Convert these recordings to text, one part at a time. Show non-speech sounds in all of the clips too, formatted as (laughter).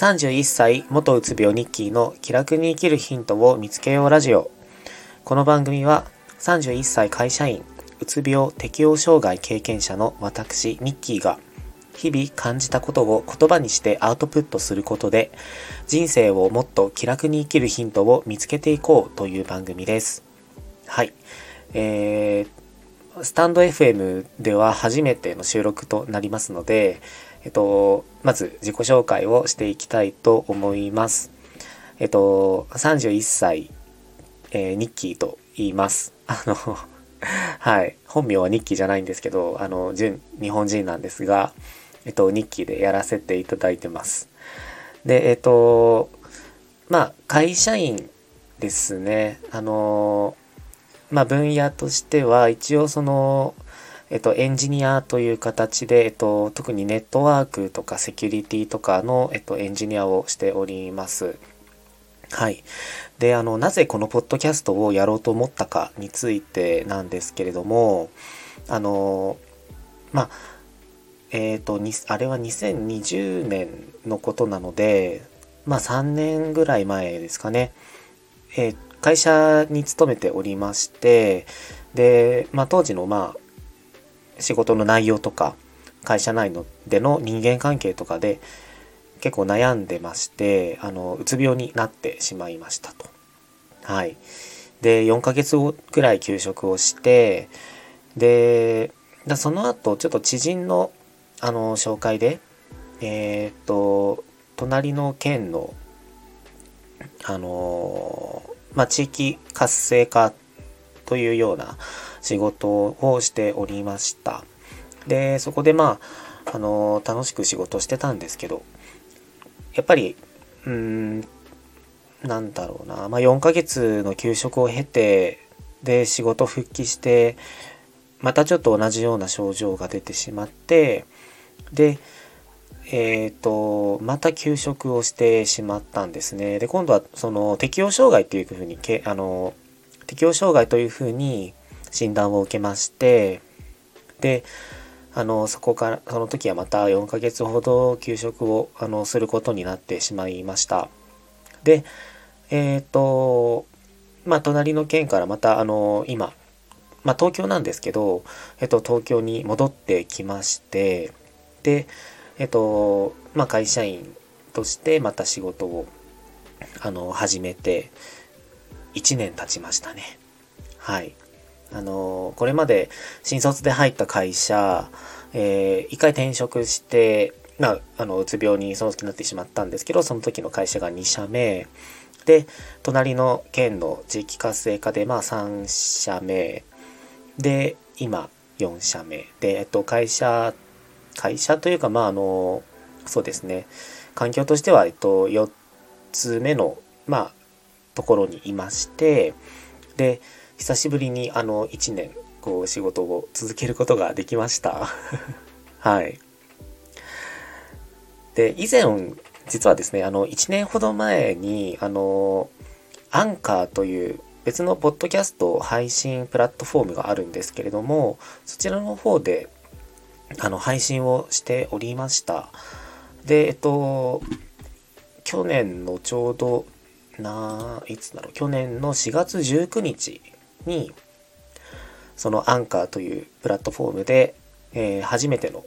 31歳元うつ病日記の気楽に生きるヒントを見つけようラジオ。この番組は31歳会社員うつ病適応障害経験者の私ニッキーが日々感じたことを言葉にしてアウトプットすることで人生をもっと気楽に生きるヒントを見つけていこうという番組です。はい。えー、スタンド FM では初めての収録となりますので、えっと、まず自己紹介をしていきたいと思います。えっと、31歳、えー、ニッキーと言います。あの (laughs) はい。本名はニッキーじゃないんですけど、あの、純、日本人なんですが、えっと、ニッキーでやらせていただいてます。で、えっと、まあ、会社員ですね。あの、まあ、分野としては一応その、えっと、エンジニアという形で、えっと、特にネットワークとかセキュリティとかの、えっと、エンジニアをしております。はい。で、あの、なぜこのポッドキャストをやろうと思ったかについてなんですけれども、あの、まあ、えっ、ー、と、あれは2020年のことなので、まあ3年ぐらい前ですかね。えー、会社に勤めておりまして、で、まあ、当時の、まあ、仕事の内容とか、会社内のでの人間関係とかで結構悩んでまして、あの、うつ病になってしまいましたと。はい。で、4ヶ月後くらい休職をして、で、その後、ちょっと知人の、あの、紹介で、えー、っと、隣の県の、あのまあ、地域活性化というような仕事をしておりました。で、そこでまあ、あの、楽しく仕事してたんですけど、やっぱり、うん、なんだろうな、まあ、4ヶ月の休職を経て、で、仕事復帰して、またちょっと同じような症状が出てしまって、で、えっ、ー、と、また休職をしてしまったんですね。で、今度はその適応障害っていうふうに、けあの、適応障害というふうに診断を受けまして、で、あの、そこから、その時はまた4ヶ月ほど休職を、あの、することになってしまいました。で、えっ、ー、と、まあ、隣の県からまた、あの、今、まあ、東京なんですけど、えっと、東京に戻ってきまして、で、えっと、まあ、会社員としてまた仕事を、あの、始めて、1年経ちましたね。はい。あの、これまで新卒で入った会社、えー、一回転職して、まあ、あの、うつ病にその時になってしまったんですけど、その時の会社が2社目、で、隣の県の地域活性化で、まあ、3社目、で、今、4社目。で、えっと、会社会社というか、まあ、あの、そうですね、環境としては、えっと、4つ目の、まあ、ところにいまして、で、久しぶりに、あの、1年、こう、仕事を続けることができました。(laughs) はい。で、以前、実はですね、あの、1年ほど前に、あの、アンカーという別のポッドキャスト配信プラットフォームがあるんですけれども、そちらの方で、あの、配信をしておりました。で、えっと、去年のちょうど、な、いつだろう、去年の4月19日に、そのアンカーというプラットフォームで、えー、初めての、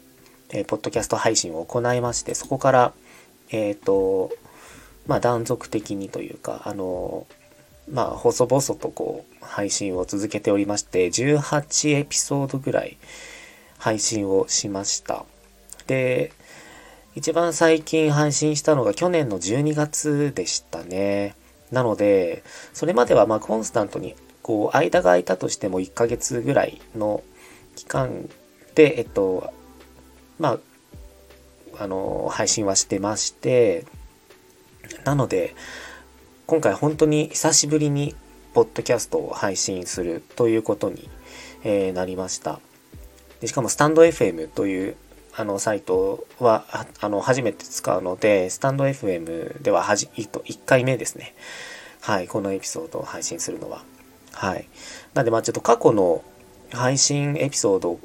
えー、ポッドキャスト配信を行いまして、そこから、えっ、ー、と、まあ、断続的にというか、あの、まあ、細々とこう、配信を続けておりまして、18エピソードぐらい、配信をしました。で、一番最近配信したのが去年の12月でしたね。なので、それまではまあコンスタントに、こう、間が空いたとしても1ヶ月ぐらいの期間で、えっと、まあ、あの、配信はしてまして、なので、今回本当に久しぶりに、ポッドキャストを配信するということに、えー、なりました。でしかもスタンド FM というあのサイトはあの初めて使うので、スタンド FM でははじ1回目ですね。はい、このエピソードを配信するのは。はい。なんでまあちょっと過去の配信エピソード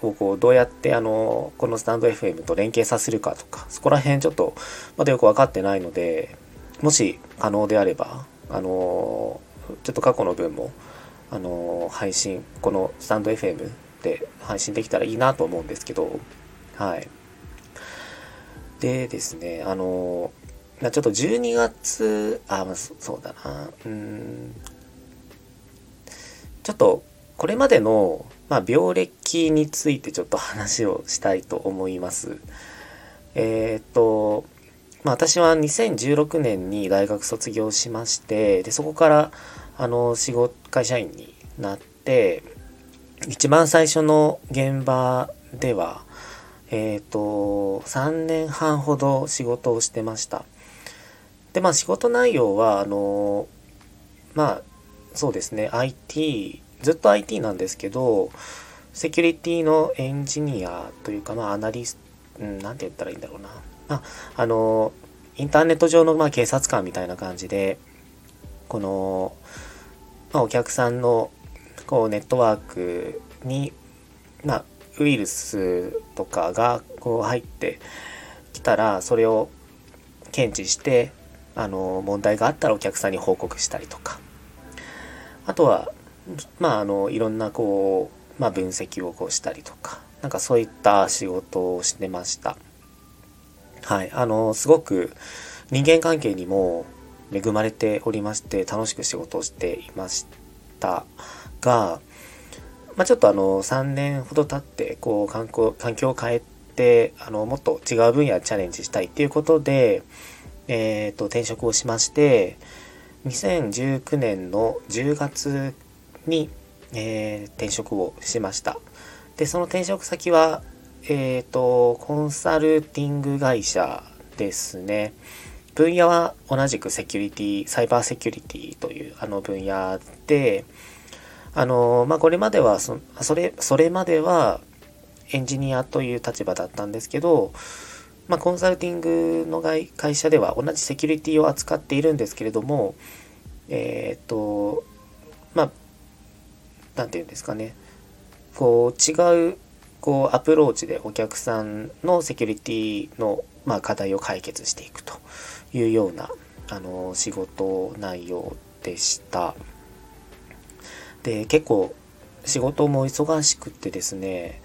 をこうどうやってあのこのスタンド FM と連携させるかとかそこら辺ちょっとまだよく分かってないのでもし可能であればあのちょっと過去の分もあの配信このスタンド FM で配信できたらいいなと思うんですけどはい。でですねあのちょっと12月あ、ま、そうだな。うん。ちょっとこれまでの、まあ、病歴についてちょっと話をしたいと思います。えっ、と、まあ、私は2016年に大学卒業しまして、で、そこから、あの、仕事、会社員になって、一番最初の現場では、えっ、と、3年半ほど仕事をしてました。で、まあ仕事内容は、あの、まあ、そうですね、IT、ずっと IT なんですけど、セキュリティのエンジニアというか、まあ、アナリスト、うん、なんて言ったらいいんだろうな。あ、あの、インターネット上の、まあ、警察官みたいな感じで、この、まあ、お客さんの、こう、ネットワークに、まあ、ウイルスとかが、こう、入ってきたら、それを検知して、あの、問題があったらお客さんに報告したりとか、あとは、まあ、あの、いろんなこう、まあ、分析をこうしたりとか、なんかそういった仕事をしてました。はい。あの、すごく人間関係にも恵まれておりまして、楽しく仕事をしていましたが、まあ、ちょっとあの、3年ほど経って、こう、環境、環境を変えて、あの、もっと違う分野チャレンジしたいっていうことで、えっ、ー、と、転職をしまして、2019年の10月に、えー、転職をしました。で、その転職先は、えっ、ー、と、コンサルティング会社ですね。分野は同じくセキュリティ、サイバーセキュリティというあの分野で、あの、まあ、これまではそ、それ、それまではエンジニアという立場だったんですけど、まあ、コンサルティングの会社では同じセキュリティを扱っているんですけれども、えっ、と、まあ、何て言うんですかね、こう、違う、こう、アプローチでお客さんのセキュリティの、まあ、課題を解決していくというような、あの、仕事内容でした。で、結構、仕事も忙しくってですね、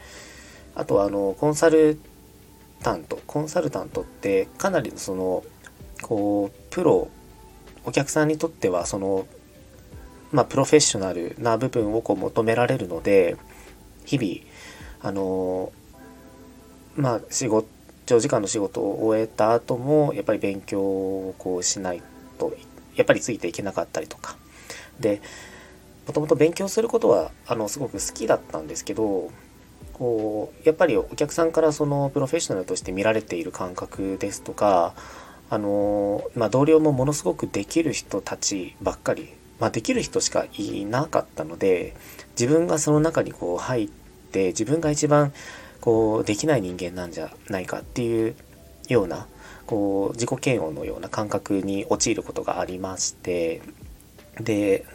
あとは、あの、コンサルタント、コンサルタントってかなりその、こう、プロ、お客さんにとってはその、まあ、プロフェッショナルな部分をこう求められるので、日々、あの、まあ、仕事、長時間の仕事を終えた後も、やっぱり勉強をこうしないと、やっぱりついていけなかったりとか。で、もともと勉強することは、あの、すごく好きだったんですけど、こうやっぱりお客さんからそのプロフェッショナルとして見られている感覚ですとかあの、まあ、同僚もものすごくできる人たちばっかり、まあ、できる人しかいなかったので自分がその中にこう入って自分が一番こうできない人間なんじゃないかっていうようなこう自己嫌悪のような感覚に陥ることがありましてで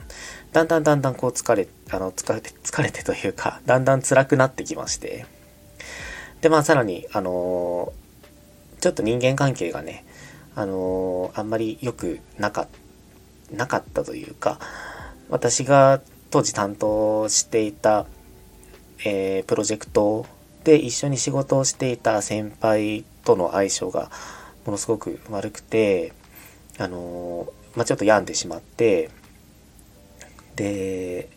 だんだんだんだんこう疲れ、あの、疲れて、疲れてというか、だんだん辛くなってきまして。で、まあさらに、あのー、ちょっと人間関係がね、あのー、あんまり良くなか、なかったというか、私が当時担当していた、えー、プロジェクトで一緒に仕事をしていた先輩との相性がものすごく悪くて、あのまあ、ちょっと病んでしまって、で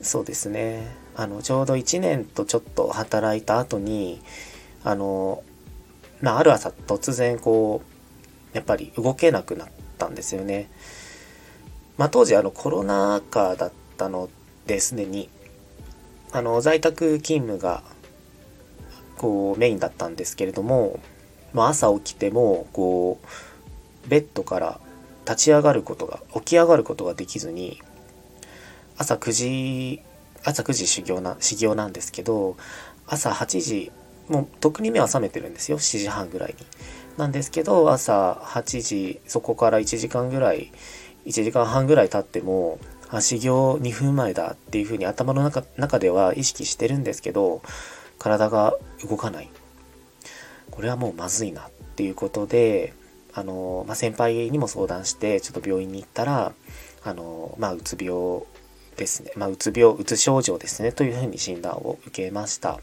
そうですねあのちょうど1年とちょっと働いた後にあの、まあ、ある朝突然こうやっぱり動けなくなったんですよね。まあ、当時あのコロナ禍だったのですでにあの在宅勤務がこうメインだったんですけれども、まあ、朝起きてもこうベッドから立ち上がることが起き上がることができずに朝9時朝9時修行な修行なんですけど朝8時もうとっくに目は覚めてるんですよ7時半ぐらいに。なんですけど朝8時そこから1時間ぐらい1時間半ぐらい経ってもあ修行2分前だっていうふうに頭の中中では意識してるんですけど体が動かないこれはもうまずいなっていうことであの、まあ、先輩にも相談してちょっと病院に行ったらあの、まあ、うつ病ですね、まあ、うつ病うつ症状ですね。というふうに診断を受けました。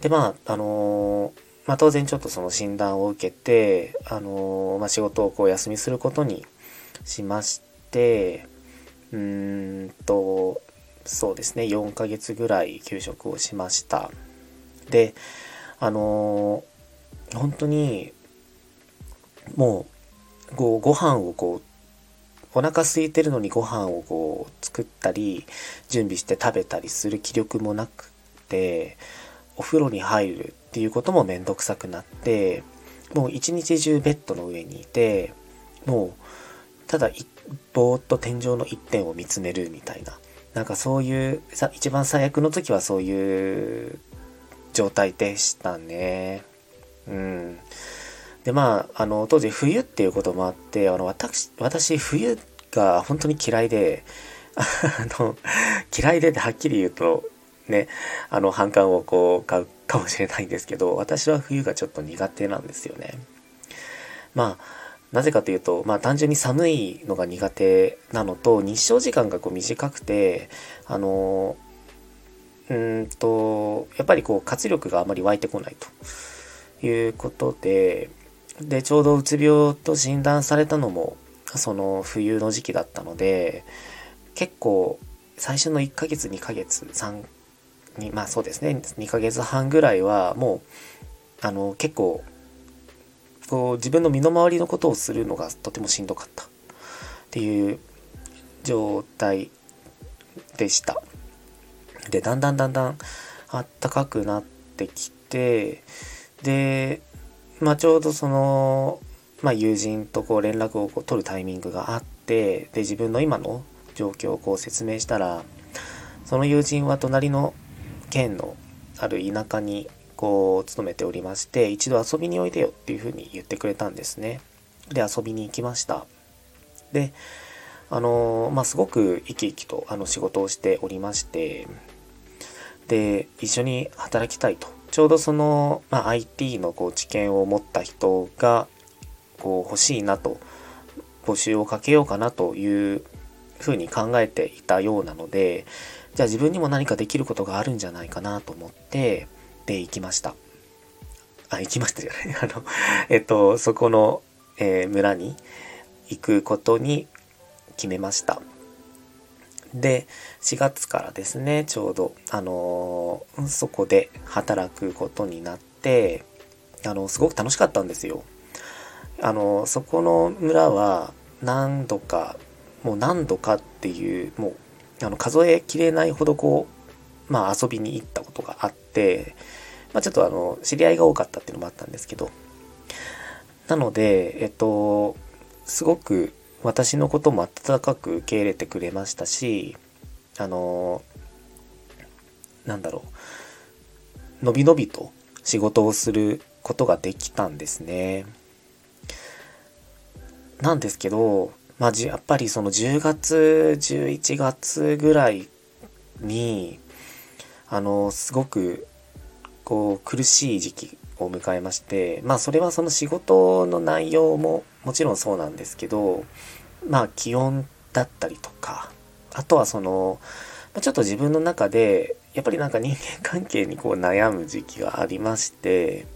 でまああのまあ、当然ちょっとその診断を受けて、あのまあ、仕事をこう休みすることにしましてうんとそうですね。4ヶ月ぐらい休職をしました。であの本当にもうこうご飯をこうお腹空いてるのにご飯をこう作ったり準備して食べたりする気力もなくてお風呂に入るっていうこともめんどくさくなってもう一日中ベッドの上にいてもうただぼーっと天井の一点を見つめるみたいななんかそういうさ一番最悪の時はそういう状態でしたね。うん。でまああの当時冬っていうこともあってあの私私冬が本当に嫌いで (laughs) あの嫌いでってはっきり言うとねあの反感をこう買うかもしれないんですけど私は冬がちょっと苦手なんですよね。まあなぜかというと、まあ単純に寒いのが苦手なのと、日照時間がこう短くて、あの、うんと、やっぱりこう活力があまり湧いてこないということで、で、ちょうどうつ病と診断されたのも、その冬の時期だったので、結構最初の1ヶ月、2ヶ月、3、にまあそうですね、2ヶ月半ぐらいはもう、あの、結構こう自分の身の回りのことをするのがとてもしんどかったっていう状態でした。で、だんだんだんだんあったかくなってきて、で、まあちょうどその、まあ友人とこう連絡をこう取るタイミングがあって、で、自分の今の状況をこう説明したら、その友人は隣の県のある田舎にこう勤めておりまして一度遊びにおいでよっていうふうに言ってくれたんですね。で遊びに行きました。であのまあすごく生き生きとあの仕事をしておりましてで一緒に働きたいと。ちょうどその、まあ、IT のこう知見を持った人がこう欲しいなと募集をかけようかなというふうに考えていたようなのでじゃあ自分にも何かできることがあるんじゃないかなと思ってで行きました。あ、行きましたじゃない。(laughs) あの、えっと、そこの、えー、村に行くことに決めました。で、4月からですね、ちょうど、あのー、そこで働くことになって、あの、すごく楽しかったんですよ。あの、そこの村は何度か、もう何度かっていう、もう、あの、数えきれないほどこう、まあ遊びに行ったことがあって、まあ、ちょっとあの、知り合いが多かったっていうのもあったんですけど、なので、えっと、すごく私のことも温かく受け入れてくれましたし、あの、なんだろう、のびのびと仕事をすることができたんですね。なんですけど、まあ、やっぱりその10月、11月ぐらいに、あの、すごくこう苦しい時期を迎えましてまあそれはその仕事の内容ももちろんそうなんですけどまあ気温だったりとかあとはそのちょっと自分の中でやっぱりなんか人間関係にこう悩む時期がありまして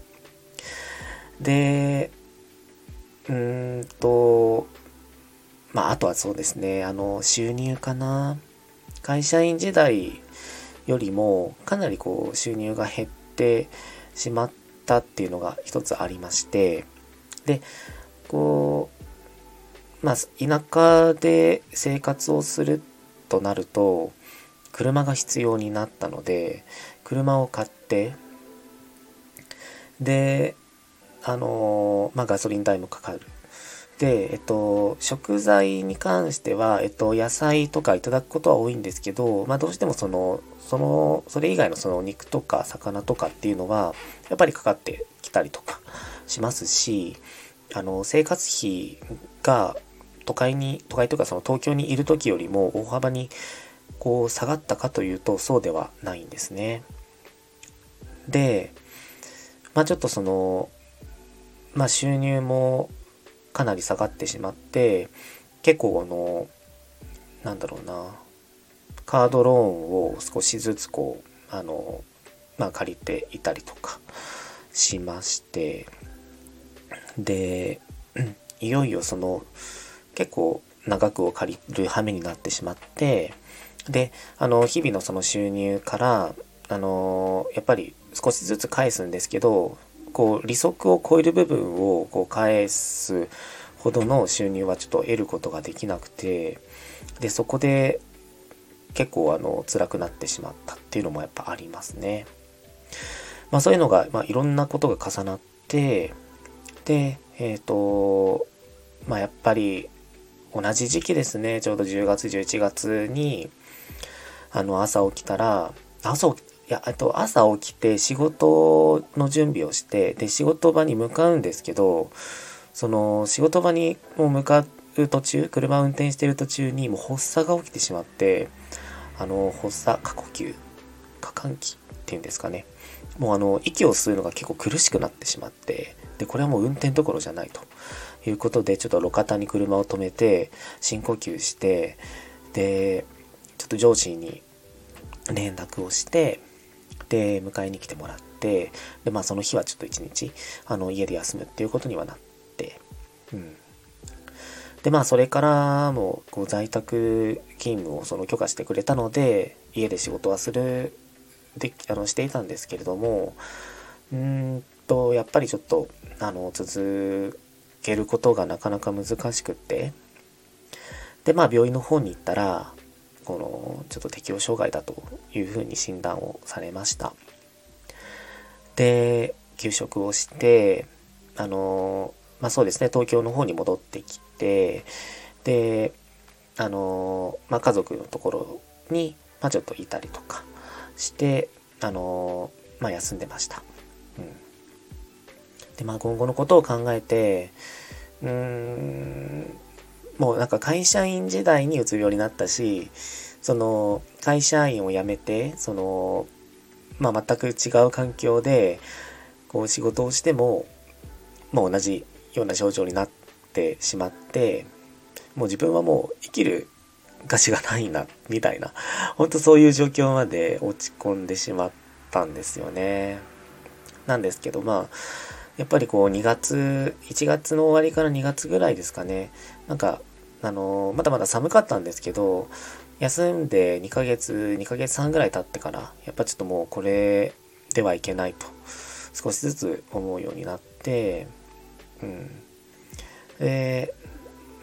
でうーんとまああとはそうですねあの収入かな。会社員時代よりもかなりこう収入が減ってしまったっていうのが一つありましてでこうまあ田舎で生活をするとなると車が必要になったので車を買ってであのまあガソリン代もかかる。で、えっと、食材に関しては、えっと、野菜とかいただくことは多いんですけど、まあ、どうしてもその、その、それ以外のその肉とか魚とかっていうのは、やっぱりかかってきたりとかしますし、あの、生活費が都会に、都会というかその東京にいる時よりも大幅にこう下がったかというとそうではないんですね。で、まあちょっとその、まあ収入もかなり下がってしまって、結構あの、なんだろうな、カードローンを少しずつこう、あの、まあ借りていたりとかしまして、で、いよいよその、結構長くを借りる羽目になってしまって、で、あの、日々のその収入から、あの、やっぱり少しずつ返すんですけど、こう、利息を超える部分をこう返すほどの収入はちょっと得ることができなくて、で、そこで結構あの、辛くなってしまったっていうのもやっぱありますね。まあそういうのが、まあいろんなことが重なって、で、えっ、ー、と、まあやっぱり同じ時期ですね、ちょうど10月、11月に、あの、朝起きたら、朝起き、いや、あと朝起きて仕事の準備をして、で、仕事場に向かうんですけど、その、仕事場にもう向かう途中、車を運転してる途中にもう発作が起きてしまって、あの、発作、過呼吸、過換気っていうんですかね。もうあの、息を吸うのが結構苦しくなってしまって、で、これはもう運転どころじゃないということで、ちょっと路肩に車を止めて、深呼吸して、で、ちょっと上司に連絡をして、で、迎えに来てもらって、で、まあその日はちょっと一日、あの、家で休むっていうことにはなって、うん。で、まあそれからも、こう在宅勤務をその許可してくれたので、家で仕事はする、で、あの、していたんですけれども、うんと、やっぱりちょっと、あの、続けることがなかなか難しくって、で、まあ病院の方に行ったら、この、ちょっと適応障害だというふうに診断をされました。で、休職をして、あの、まあそうですね、東京の方に戻ってきて、で、あの、まあ家族のところに、まあちょっといたりとかして、あの、まあ休んでました。で、まあ今後のことを考えて、うーん、もうなんか会社員時代にうつ病になったし、その会社員を辞めて、その、まあ全く違う環境で、こう仕事をしても、まあ同じような症状になってしまって、もう自分はもう生きる価値がないな、みたいな、本当そういう状況まで落ち込んでしまったんですよね。なんですけど、まあ、やっぱりこう2月、1月の終わりから2月ぐらいですかね。なんか、あのまだまだ寒かったんですけど、休んで2ヶ月、2ヶ月半ぐらい経ってから、やっぱちょっともうこれではいけないと、少しずつ思うようになって、うん。で、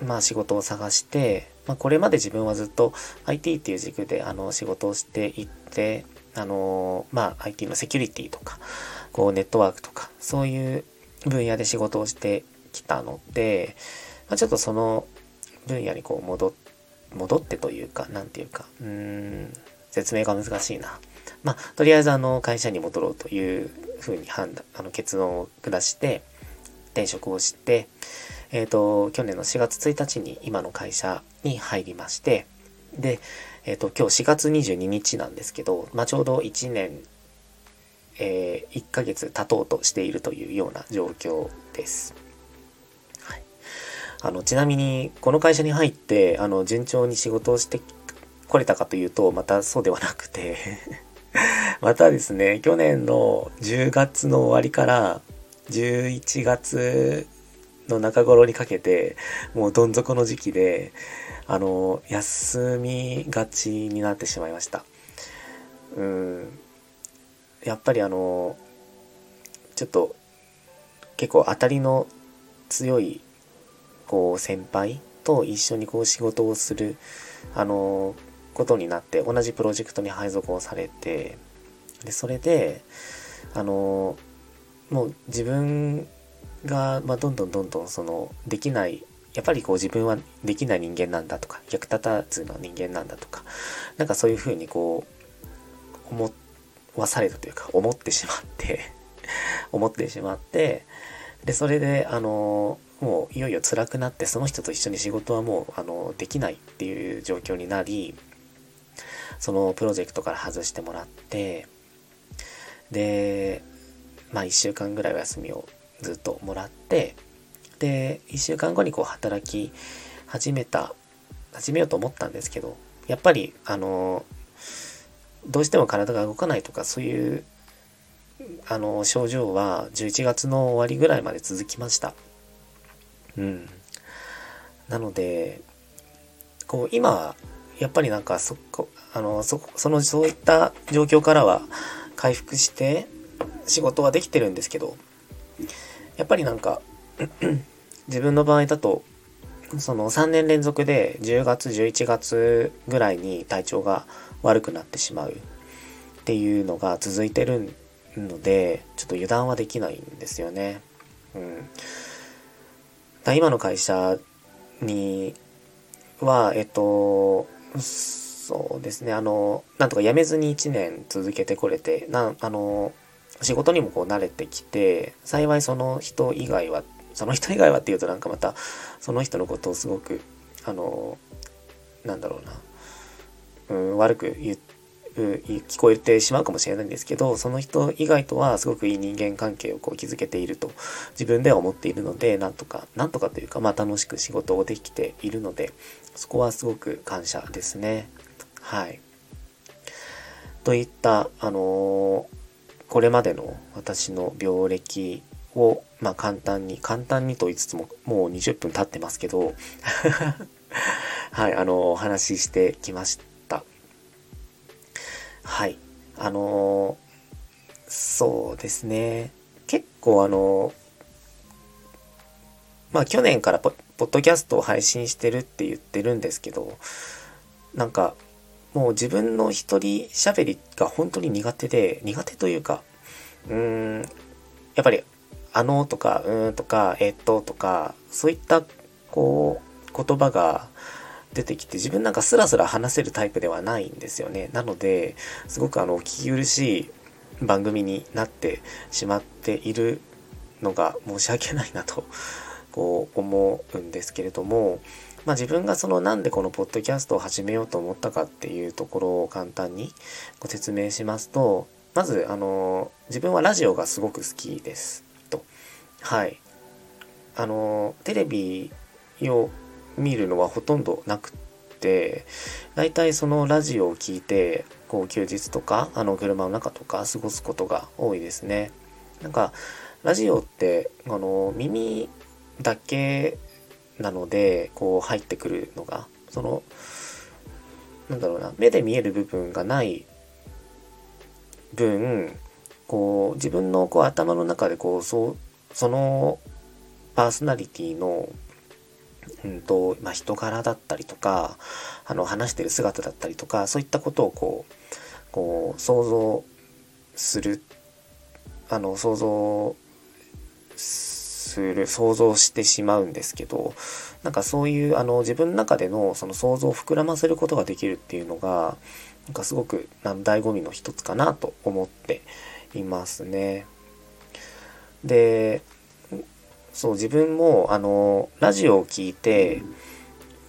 まあ仕事を探して、まあこれまで自分はずっと IT っていう軸であの仕事をしていって、あのまあ IT のセキュリティとか、こうネットワークとか、そういう分野で仕事をしてきたので、まあ、ちょっとその分野にこう戻戻ってというか、なんていうか、うーん、説明が難しいな。まあ、とりあえずあの会社に戻ろうというふうに判断、あの結論を下して、転職をして、えっ、ー、と、去年の4月1日に今の会社に入りまして、で、えっ、ー、と、今日4月22日なんですけど、まあ、ちょうど1年えー、1ヶ月経とうとしているというような状況です。はい、あのちなみにこの会社に入ってあの順調に仕事をしてこれたかというとまたそうではなくて (laughs) またですね去年の10月の終わりから11月の中頃にかけてもうどん底の時期であの休みがちになってしまいました。うんやっぱりあのちょっと結構当たりの強いこう先輩と一緒にこう仕事をするあのことになって同じプロジェクトに配属をされてでそれであのもう自分が、まあ、どんどんどんどんそのできないやっぱりこう自分はできない人間なんだとか役立たずの人間なんだとかなんかそういうふうにこう思ってはされたというか、思ってしまって (laughs) 思ってしまって、で、それで、あの、もういよいよ辛くなって、その人と一緒に仕事はもう、あの、できないっていう状況になり、そのプロジェクトから外してもらって、で、まあ1週間ぐらいお休みをずっともらって、で、1週間後にこう働き始めた、始めようと思ったんですけど、やっぱり、あの、どうしても体が動かないとかそういうあの症状は11月の終わりぐらいまで続きました。うん。なので、こう今やっぱりなんかそこ、あの、そ、その、そういった状況からは回復して仕事はできてるんですけど、やっぱりなんか (clears throat) 自分の場合だと、その3年連続で10月、11月ぐらいに体調が悪くなってしまうっていうのが続いてるので、ちょっと油断はできないんですよね。うん。だ今の会社には、えっと、そうですね、あの、なんとか辞めずに1年続けてこれて、なあの、仕事にもこう慣れてきて、幸いその人以外は、その人以外はっていうとなんかまた、その人のことをすごく、あの、なんだろうな、うん、悪く言って、聞こえてしまうかもしれないんですけどその人以外とはすごくいい人間関係をこう築けていると自分では思っているのでなんとかなんとかというかまあ楽しく仕事をできているのでそこはすごく感謝ですね。はい。といったあのー、これまでの私の病歴をまあ簡単に簡単にと言いつつももう20分経ってますけど (laughs) はいあの、お話ししてきましたはい。あの、そうですね。結構あの、まあ去年からポッドキャストを配信してるって言ってるんですけど、なんかもう自分の一人喋りが本当に苦手で、苦手というか、うーん、やっぱり、あのとか、うーんとか、えっととか、そういったこう言葉が出てきて自分なんかスラスラ話せるタイプではないんですよね。なので、すごくあの、聞き苦しい番組になってしまっているのが申し訳ないなと、こう思うんですけれども、まあ自分がそのなんでこのポッドキャストを始めようと思ったかっていうところを簡単にご説明しますと、まず、あの、自分はラジオがすごく好きです。はい。あの、テレビを見るのはほとんどなくて大体そのラジオを聴いてこう休日とかあの車の中とか過ごすことが多いですねなんかラジオってあの耳だけなのでこう入ってくるのがそのなんだろうな目で見える部分がない分こう自分のこう頭の中でこうそうそのパーソナリティのうんと、まあ、人柄だったりとか、あの、話してる姿だったりとか、そういったことをこう、こう、想像する、あの、想像する、想像してしまうんですけど、なんかそういう、あの、自分の中でのその想像を膨らませることができるっていうのが、なんかすごく、醍醐味の一つかなと思っていますね。で、そう、自分も、あの、ラジオを聴いて、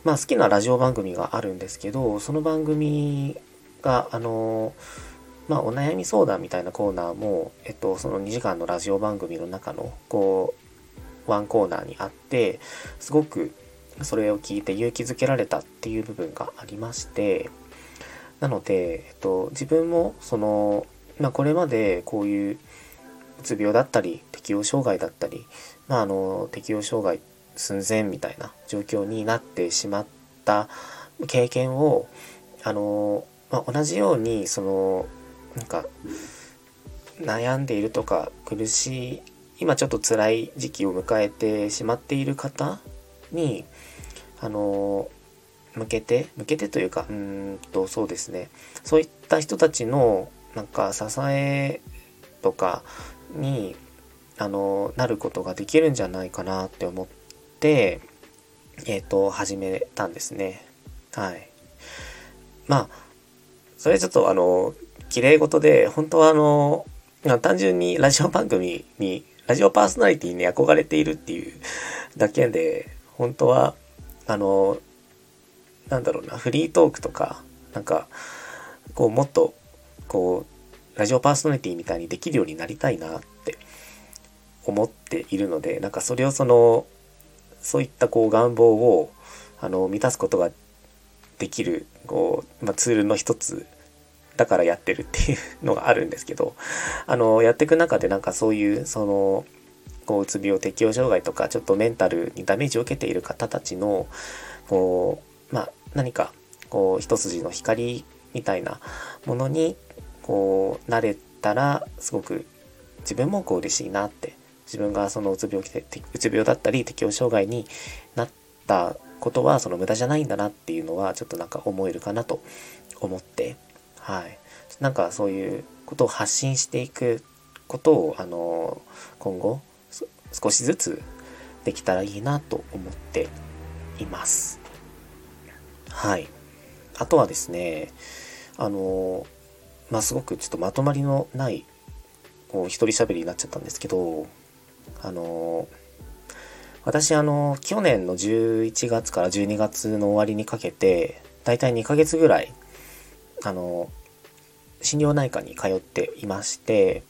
まあ好きなラジオ番組があるんですけど、その番組が、あの、まあお悩み相談みたいなコーナーも、えっと、その2時間のラジオ番組の中の、こう、ワンコーナーにあって、すごくそれを聞いて勇気づけられたっていう部分がありまして、なので、えっと、自分も、その、まあこれまでこういううつ病だったり、適応障害だったり、まあ、あの適応障害寸前みたいな状況になってしまった経験をあの、まあ、同じようにそのなんか悩んでいるとか苦しい今ちょっと辛い時期を迎えてしまっている方にあの向けて向けてというかうんとそうですね。そういった人たちのなんか支えとかにあのなることができるんじゃないかなって思ってえっ、ー、と始めたんですね。はい。まあそれちょっとあの綺麗事で本当はあの単純にラジオ番組にラジオパーソナリティに憧れているっていうだけで本当はあのなんだろうなフリートークとかなんかこうもっとこうラジオパーソナリティみたいにできるようになりたいなって思っているのでなんかそれをそのそういったこう願望をあの満たすことができるこう、まあ、ツールの一つだからやってるっていうのがあるんですけどあのやっていく中でなんかそういうそのこううつ病適応障害とかちょっとメンタルにダメージを受けている方たちのこうまあ何かこう一筋の光みたいなものにこう慣れたらすごく自分もこう嬉しいなって自分がそのうつ病うつ病だったり適応障害になったことはその無駄じゃないんだなっていうのはちょっとなんか思えるかなと思ってはい。なんかそういうことを発信していくことをあの今後少しずつできたらいいなと思っています。はい。あとはですねあのまあすごくちょっとまとまりのないこう一人喋りになっちゃったんですけどあの私あの去年の11月から12月の終わりにかけてだいたい2ヶ月ぐらいあの心療内科に通っていまして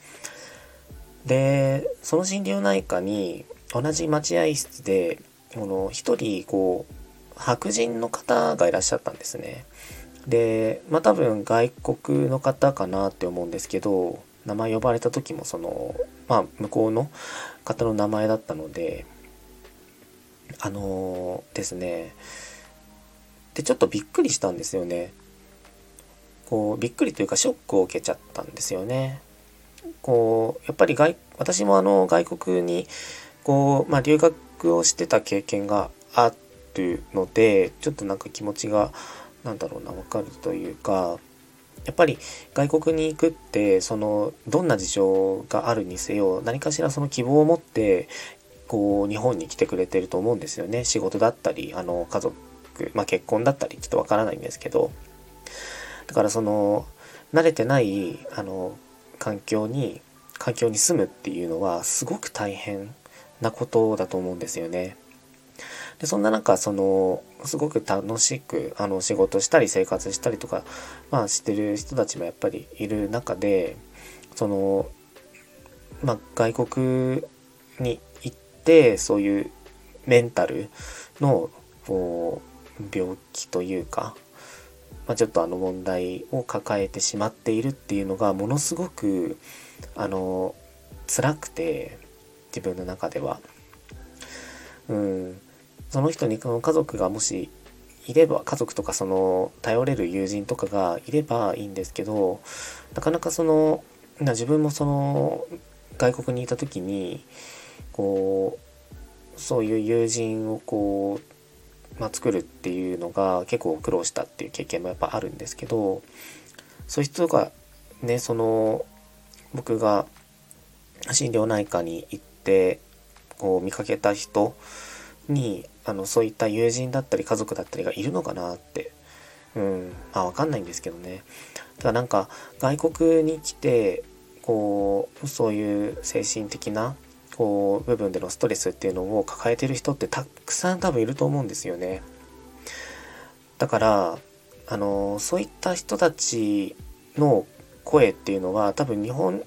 でその心療内科に同じ待合室でこの一人こう白人の方がいらっしゃったんですね。でまあ多分外国の方かなって思うんですけど名前呼ばれた時もそのまあ向こうの方の名前だったのであのー、ですね。でちょっとびっくりしたんですよね。こうびっくりというかショックを受けちゃったんですよね。こうやっぱり外私もあの外国にこう、まあ、留学をしてた経験があるのでちょっとなんか気持ちがなんだろうな分かるというかやっぱり外国に行くってそのどんな事情があるにせよ何かしらその希望を持ってこう日本に来てくれてると思うんですよね仕事だったりあの家族、まあ、結婚だったりちょっとわからないんですけどだからその慣れてないあの環境に環境に住むっていうのはすごく大変なことだと思うんですよね。でそんな中そのすごく楽しくあの仕事したり生活したりとか、まあ、してる人たちもやっぱりいる中でその、まあ、外国に行ってそういうメンタルのこう病気というか、まあ、ちょっとあの問題を抱えてしまっているっていうのがものすごくあの辛くて自分の中では。うんその人にその家族がもしいれば家族とかその頼れる友人とかがいればいいんですけどなかなかその自分もその外国にいた時にこうそういう友人をこう、まあ、作るっていうのが結構苦労したっていう経験もやっぱあるんですけどそういう人がねその僕が心療内科に行ってこう見かけた人にあのそういった友人だったり家族だったりがいるのかなって。うん。まあ分かんないんですけどね。だからなんか外国に来てこうそういう精神的なこう部分でのストレスっていうのを抱えてる人ってたくさん多分いると思うんですよね。だからあのそういった人たちの声っていうのは多分日本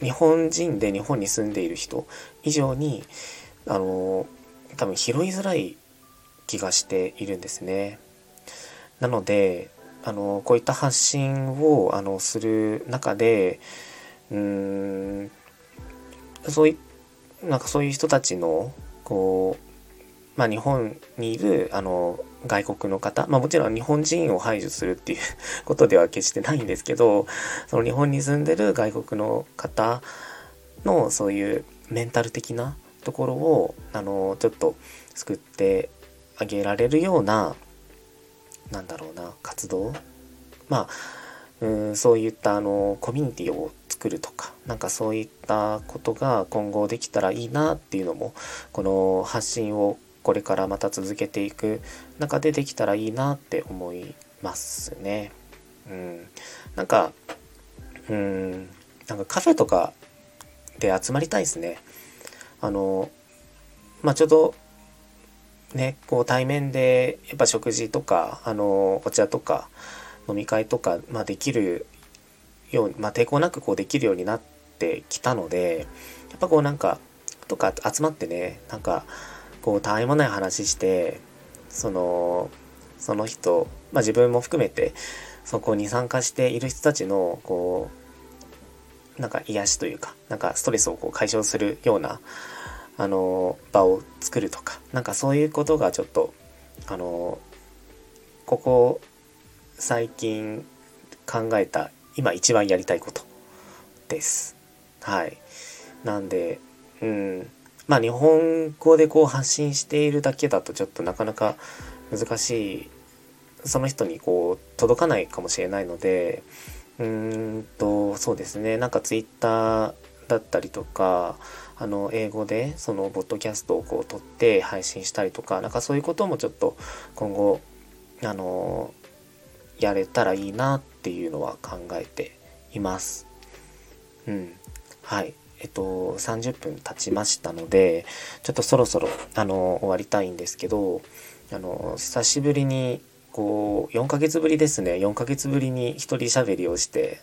日本人で日本に住んでいる人以上にあの多分拾いづらい気がしているんですね。なのであのこういった発信をあのする中でうーんそういなんかそういう人たちのこう、まあ、日本にいるあの外国の方、まあ、もちろん日本人を排除するっていう (laughs) ことでは決してないんですけどその日本に住んでる外国の方のそういうメンタル的なところをあのちょっと救ってあげられるようななんだろうな活動？まあうんそういったあのコミュニティを作るとかなんかそういったことが今後できたらいいなっていうのもこの発信をこれからまた続けていく中でできたらいいなって思いますね。うん、なんかうんなんかカフェとかで集まりたいですね。あのまあちょっとねこう対面でやっぱ食事とかあのお茶とか飲み会とか、まあ、できるように、まあ、抵抗なくこうできるようになってきたので、やっぱこうなんか、とか集まってね、なんか、こう、たわいもない話して、その、その人、まあ自分も含めて、そこに参加している人たちの、こう、なんか癒しというか、なんかストレスをこう解消するような、あの、場を作るとか、なんかそういうことがちょっと、あの、ここ最近考えた今一番やりたいことです。はい。なんで、うん。まあ日本語でこう発信しているだけだとちょっとなかなか難しい、その人にこう届かないかもしれないので、うーんと、そうですね。なんかツイッターだったりとか、あの、英語でその、ボッドキャストをこう撮って配信したりとか、なんかそういうこともちょっと今後、あの、やれたらいいなっていうのは考えています。うん。はい。えっと、30分経ちましたので、ちょっとそろそろ、あの、終わりたいんですけど、あの、久しぶりに、こう、4ヶ月ぶりですね。4ヶ月ぶりに一人喋りをして、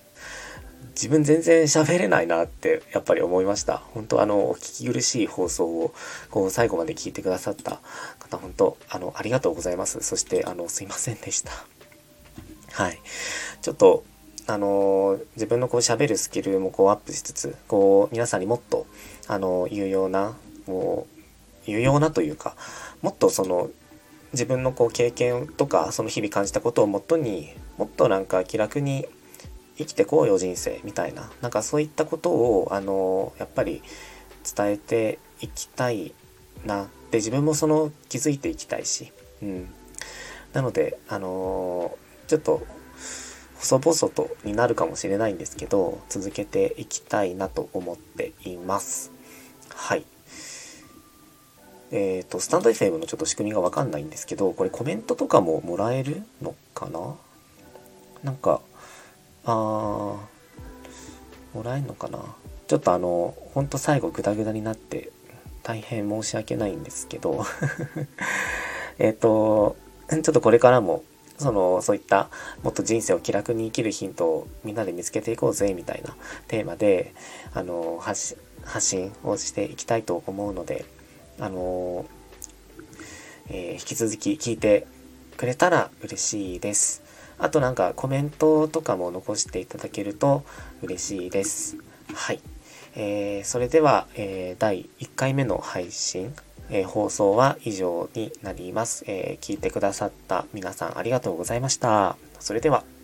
自分全然喋れないなってやっぱり思いました。本当あの、お聞き苦しい放送を、こう、最後まで聞いてくださった方、本当あの、ありがとうございます。そして、あの、すいませんでした。はい。ちょっと、あの、自分のこう喋るスキルもこうアップしつつ、こう皆さんにもっと、あの、有用な、もう、有用なというか、もっとその、自分のこう経験とか、その日々感じたことをもとに、もっとなんか気楽に生きてこうよ人生みたいな、なんかそういったことを、あの、やっぱり伝えていきたいなって自分もその気づいていきたいし、うん。なので、あのちょっと細々とになるかもしれないんですけど、続けていきたいなと思っています。はい。えっ、ー、と、スタンド FM のちょっと仕組みがわかんないんですけど、これコメントとかももらえるのかな？なんか、あー、もらえんのかな？ちょっとあの、ほんと最後グダグダになって大変申し訳ないんですけど (laughs) えっと、ちょっとこれからもその、そういったもっと人生を気楽に生きるヒントをみんなで見つけていこうぜ、みたいなテーマで、あの、発信をしていきたいと思うので、あの、えー、引き続き聞いてくれたら嬉しいです。あとなんかコメントとかも残していただけると嬉しいです。はい。えー、それでは、えー、第1回目の配信えー、放送は以上になります、えー、聞いてくださった皆さんありがとうございました。それでは。